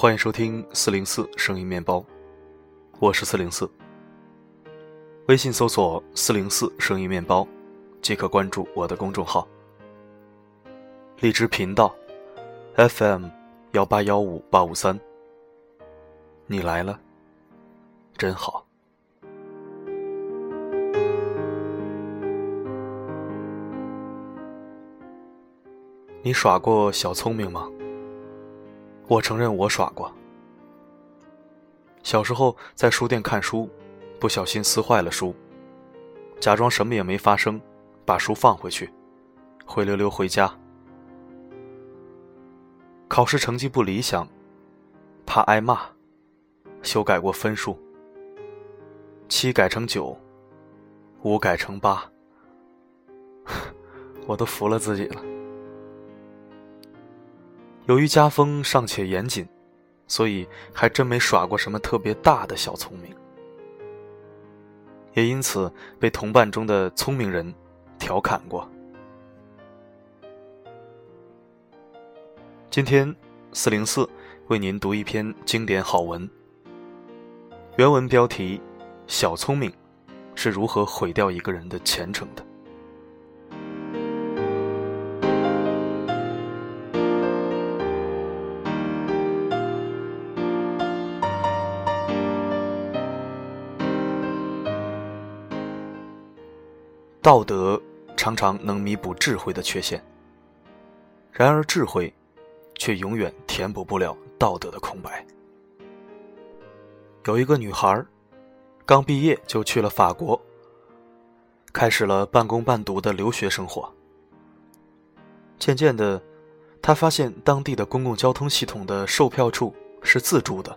欢迎收听四零四声音面包，我是四零四。微信搜索“四零四声音面包”，即可关注我的公众号。荔枝频道 FM 幺八幺五八五三，你来了，真好。你耍过小聪明吗？我承认我耍过。小时候在书店看书，不小心撕坏了书，假装什么也没发生，把书放回去，灰溜溜回家。考试成绩不理想，怕挨骂，修改过分数，七改成九，五改成八，我都服了自己了。由于家风尚且严谨，所以还真没耍过什么特别大的小聪明，也因此被同伴中的聪明人调侃过。今天四零四为您读一篇经典好文，原文标题：小聪明是如何毁掉一个人的前程的。道德常常能弥补智慧的缺陷，然而智慧却永远填补不了道德的空白。有一个女孩，刚毕业就去了法国，开始了半工半读的留学生活。渐渐的，她发现当地的公共交通系统的售票处是自助的，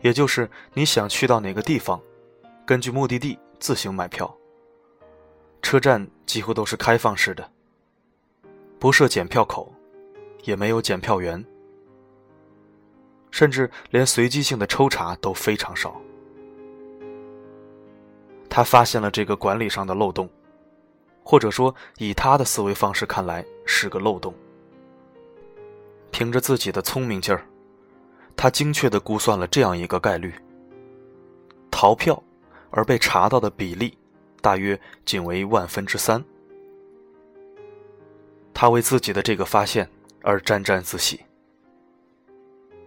也就是你想去到哪个地方，根据目的地自行买票。车站几乎都是开放式的，不设检票口，也没有检票员，甚至连随机性的抽查都非常少。他发现了这个管理上的漏洞，或者说，以他的思维方式看来是个漏洞。凭着自己的聪明劲儿，他精确的估算了这样一个概率：逃票而被查到的比例。大约仅为万分之三。他为自己的这个发现而沾沾自喜。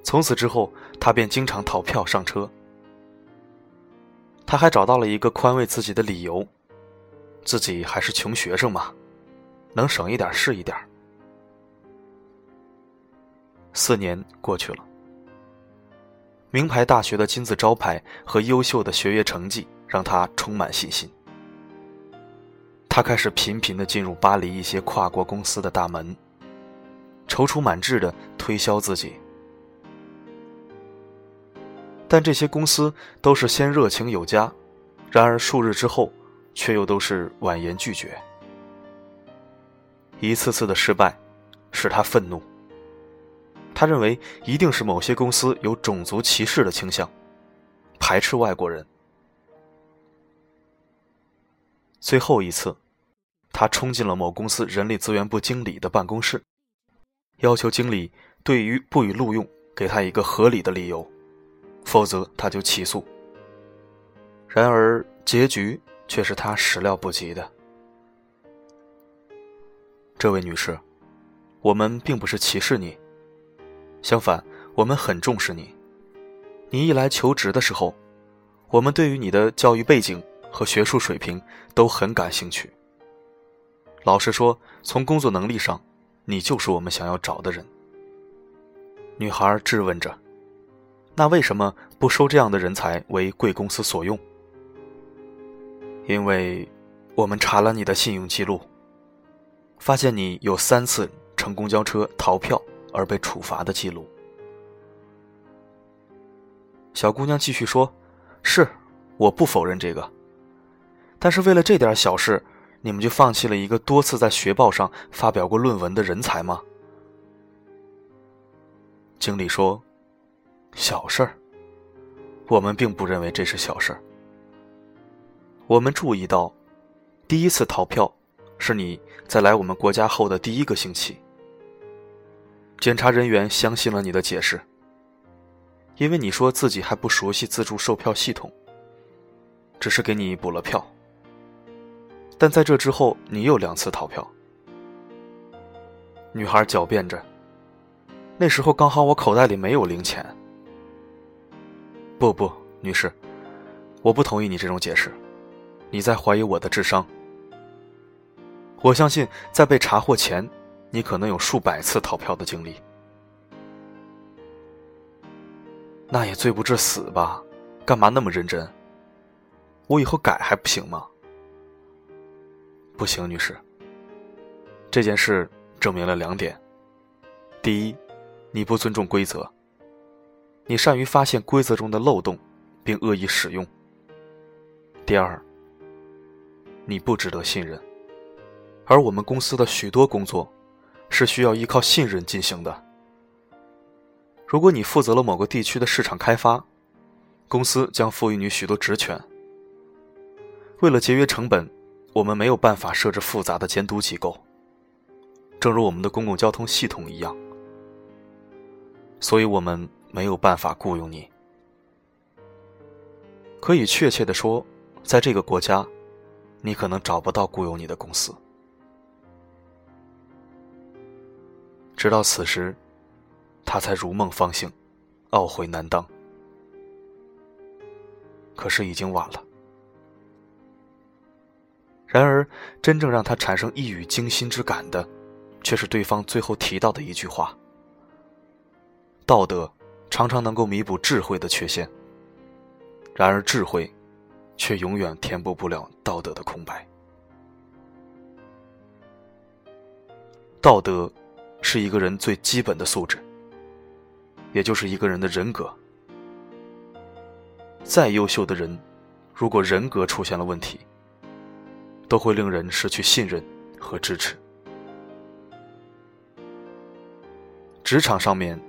从此之后，他便经常逃票上车。他还找到了一个宽慰自己的理由：自己还是穷学生嘛，能省一点是一点。四年过去了，名牌大学的金字招牌和优秀的学业成绩让他充满信心。他开始频频的进入巴黎一些跨国公司的大门，踌躇满志的推销自己，但这些公司都是先热情有加，然而数日之后，却又都是婉言拒绝。一次次的失败，使他愤怒。他认为一定是某些公司有种族歧视的倾向，排斥外国人。最后一次。他冲进了某公司人力资源部经理的办公室，要求经理对于不予录用给他一个合理的理由，否则他就起诉。然而结局却是他始料不及的。这位女士，我们并不是歧视你，相反，我们很重视你。你一来求职的时候，我们对于你的教育背景和学术水平都很感兴趣。老实说，从工作能力上，你就是我们想要找的人。女孩质问着：“那为什么不收这样的人才为贵公司所用？”因为，我们查了你的信用记录，发现你有三次乘公交车逃票而被处罚的记录。小姑娘继续说：“是，我不否认这个，但是为了这点小事。”你们就放弃了一个多次在学报上发表过论文的人才吗？经理说：“小事儿，我们并不认为这是小事儿。我们注意到，第一次逃票是你在来我们国家后的第一个星期。检查人员相信了你的解释，因为你说自己还不熟悉自助售票系统，只是给你补了票。但在这之后，你又两次逃票。女孩狡辩着：“那时候刚好我口袋里没有零钱。”不不，女士，我不同意你这种解释，你在怀疑我的智商。我相信，在被查获前，你可能有数百次逃票的经历。那也罪不至死吧？干嘛那么认真？我以后改还不行吗？不行，女士。这件事证明了两点：第一，你不尊重规则。你善于发现规则中的漏洞，并恶意使用。第二，你不值得信任，而我们公司的许多工作是需要依靠信任进行的。如果你负责了某个地区的市场开发，公司将赋予你许多职权。为了节约成本，我们没有办法设置复杂的监督机构，正如我们的公共交通系统一样，所以我们。没有办法雇佣你。可以确切的说，在这个国家，你可能找不到雇佣你的公司。直到此时，他才如梦方醒，懊悔难当。可是已经晚了。然而，真正让他产生一语惊心之感的，却是对方最后提到的一句话：道德。常常能够弥补智慧的缺陷，然而智慧，却永远填补不了道德的空白。道德，是一个人最基本的素质，也就是一个人的人格。再优秀的人，如果人格出现了问题，都会令人失去信任和支持。职场上面。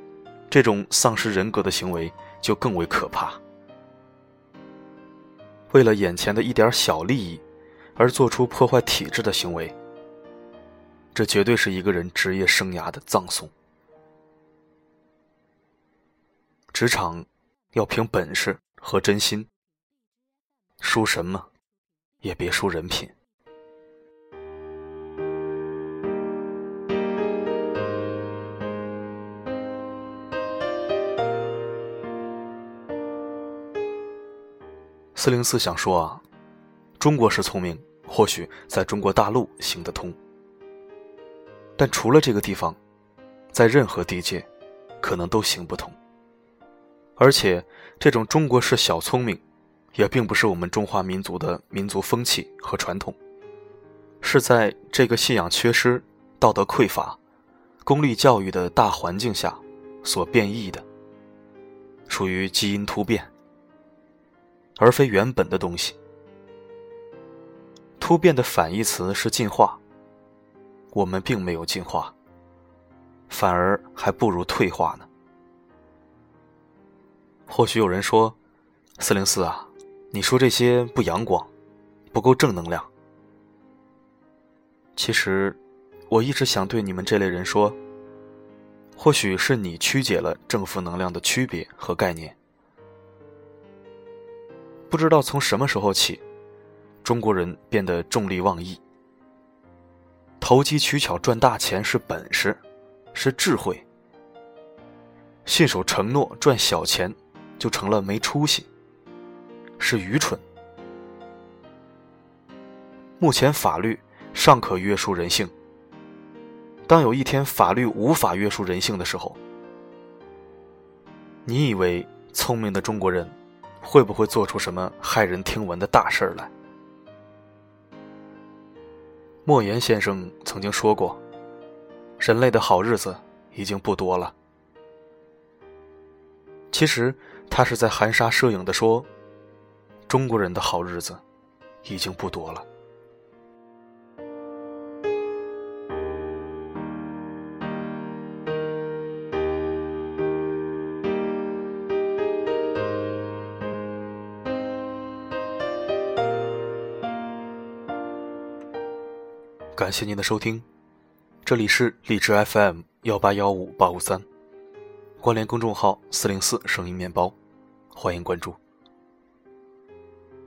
这种丧失人格的行为就更为可怕。为了眼前的一点小利益，而做出破坏体制的行为，这绝对是一个人职业生涯的葬送。职场要凭本事和真心，输什么也别输人品。四零四想说啊，中国式聪明或许在中国大陆行得通，但除了这个地方，在任何地界，可能都行不通。而且，这种中国式小聪明，也并不是我们中华民族的民族风气和传统，是在这个信仰缺失、道德匮乏、功利教育的大环境下所变异的，属于基因突变。而非原本的东西。突变的反义词是进化。我们并没有进化，反而还不如退化呢。或许有人说：“四零四啊，你说这些不阳光，不够正能量。”其实，我一直想对你们这类人说：或许是你曲解了正负能量的区别和概念。不知道从什么时候起，中国人变得重利妄义，投机取巧赚大钱是本事，是智慧；信守承诺赚小钱就成了没出息，是愚蠢。目前法律尚可约束人性，当有一天法律无法约束人性的时候，你以为聪明的中国人？会不会做出什么骇人听闻的大事儿来？莫言先生曾经说过：“人类的好日子已经不多了。”其实他是在含沙射影的说：“中国人的好日子已经不多了。”感谢您的收听，这里是荔枝 FM 幺八幺五八五三，关联公众号“四零四声音面包”，欢迎关注。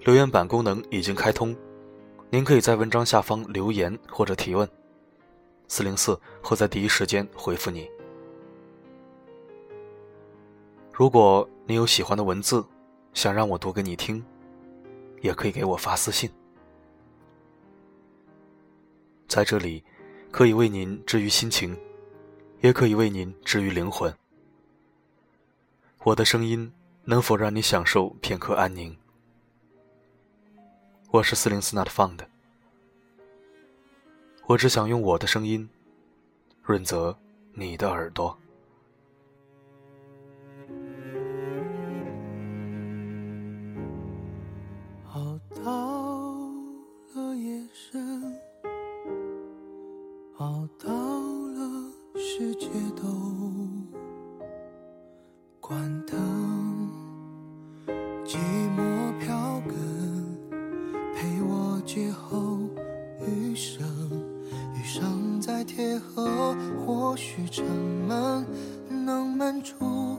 留言板功能已经开通，您可以在文章下方留言或者提问，四零四会在第一时间回复你。如果你有喜欢的文字，想让我读给你听，也可以给我发私信。在这里，可以为您治愈心情，也可以为您治愈灵魂。我的声音能否让你享受片刻安宁？我是四零四 Not Found，我只想用我的声音润泽你的耳朵。或许沉闷能满足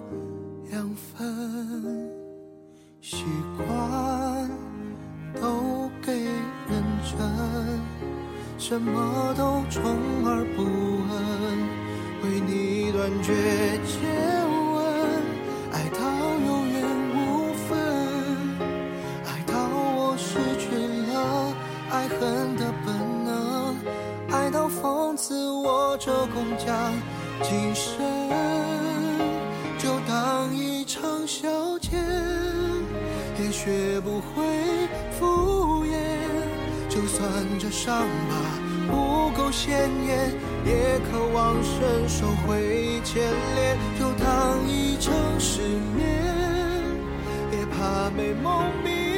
两分，习惯都给认真，什么都充耳不闻，为你断绝接吻，爱到有缘无分，爱到我失去了爱恨的，到讽刺我这工匠。今生就当一场消遣，也学不会敷衍。就算这伤疤不够鲜艳，也渴望伸手会牵连。就当一场失眠，也怕美梦迷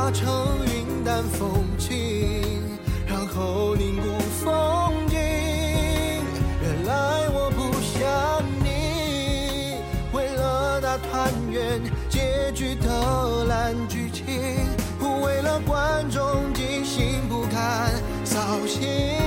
化成云淡风轻然后凝固风景原来我不想你。为了那团圆结局的烂剧情不为了观众尽心不堪扫兴。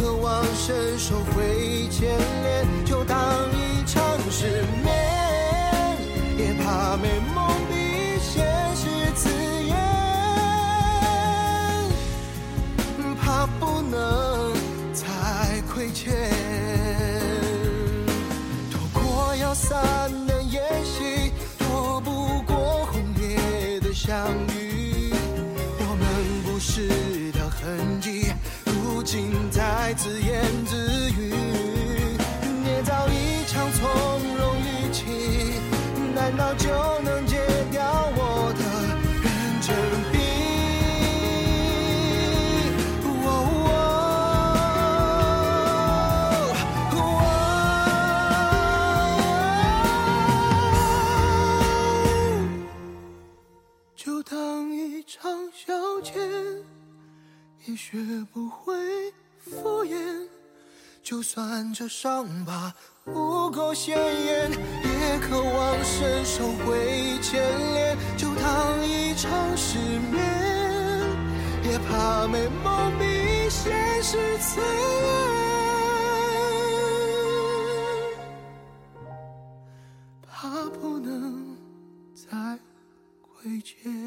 渴望伸手会牵连，就当一场失眠，也怕美梦比现实刺眼，怕不能再亏欠。躲过要散的宴席，躲不过轰烈的相遇，我们不是的痕迹。如今在自言自语，捏造一场从容语气，难道就能戒掉我的认真笔？就当一场消遣。也学不会敷衍，就算这伤疤不够鲜艳，也渴望伸手会牵连。就当一场失眠，也怕美梦比现实刺眼，怕不能再亏欠。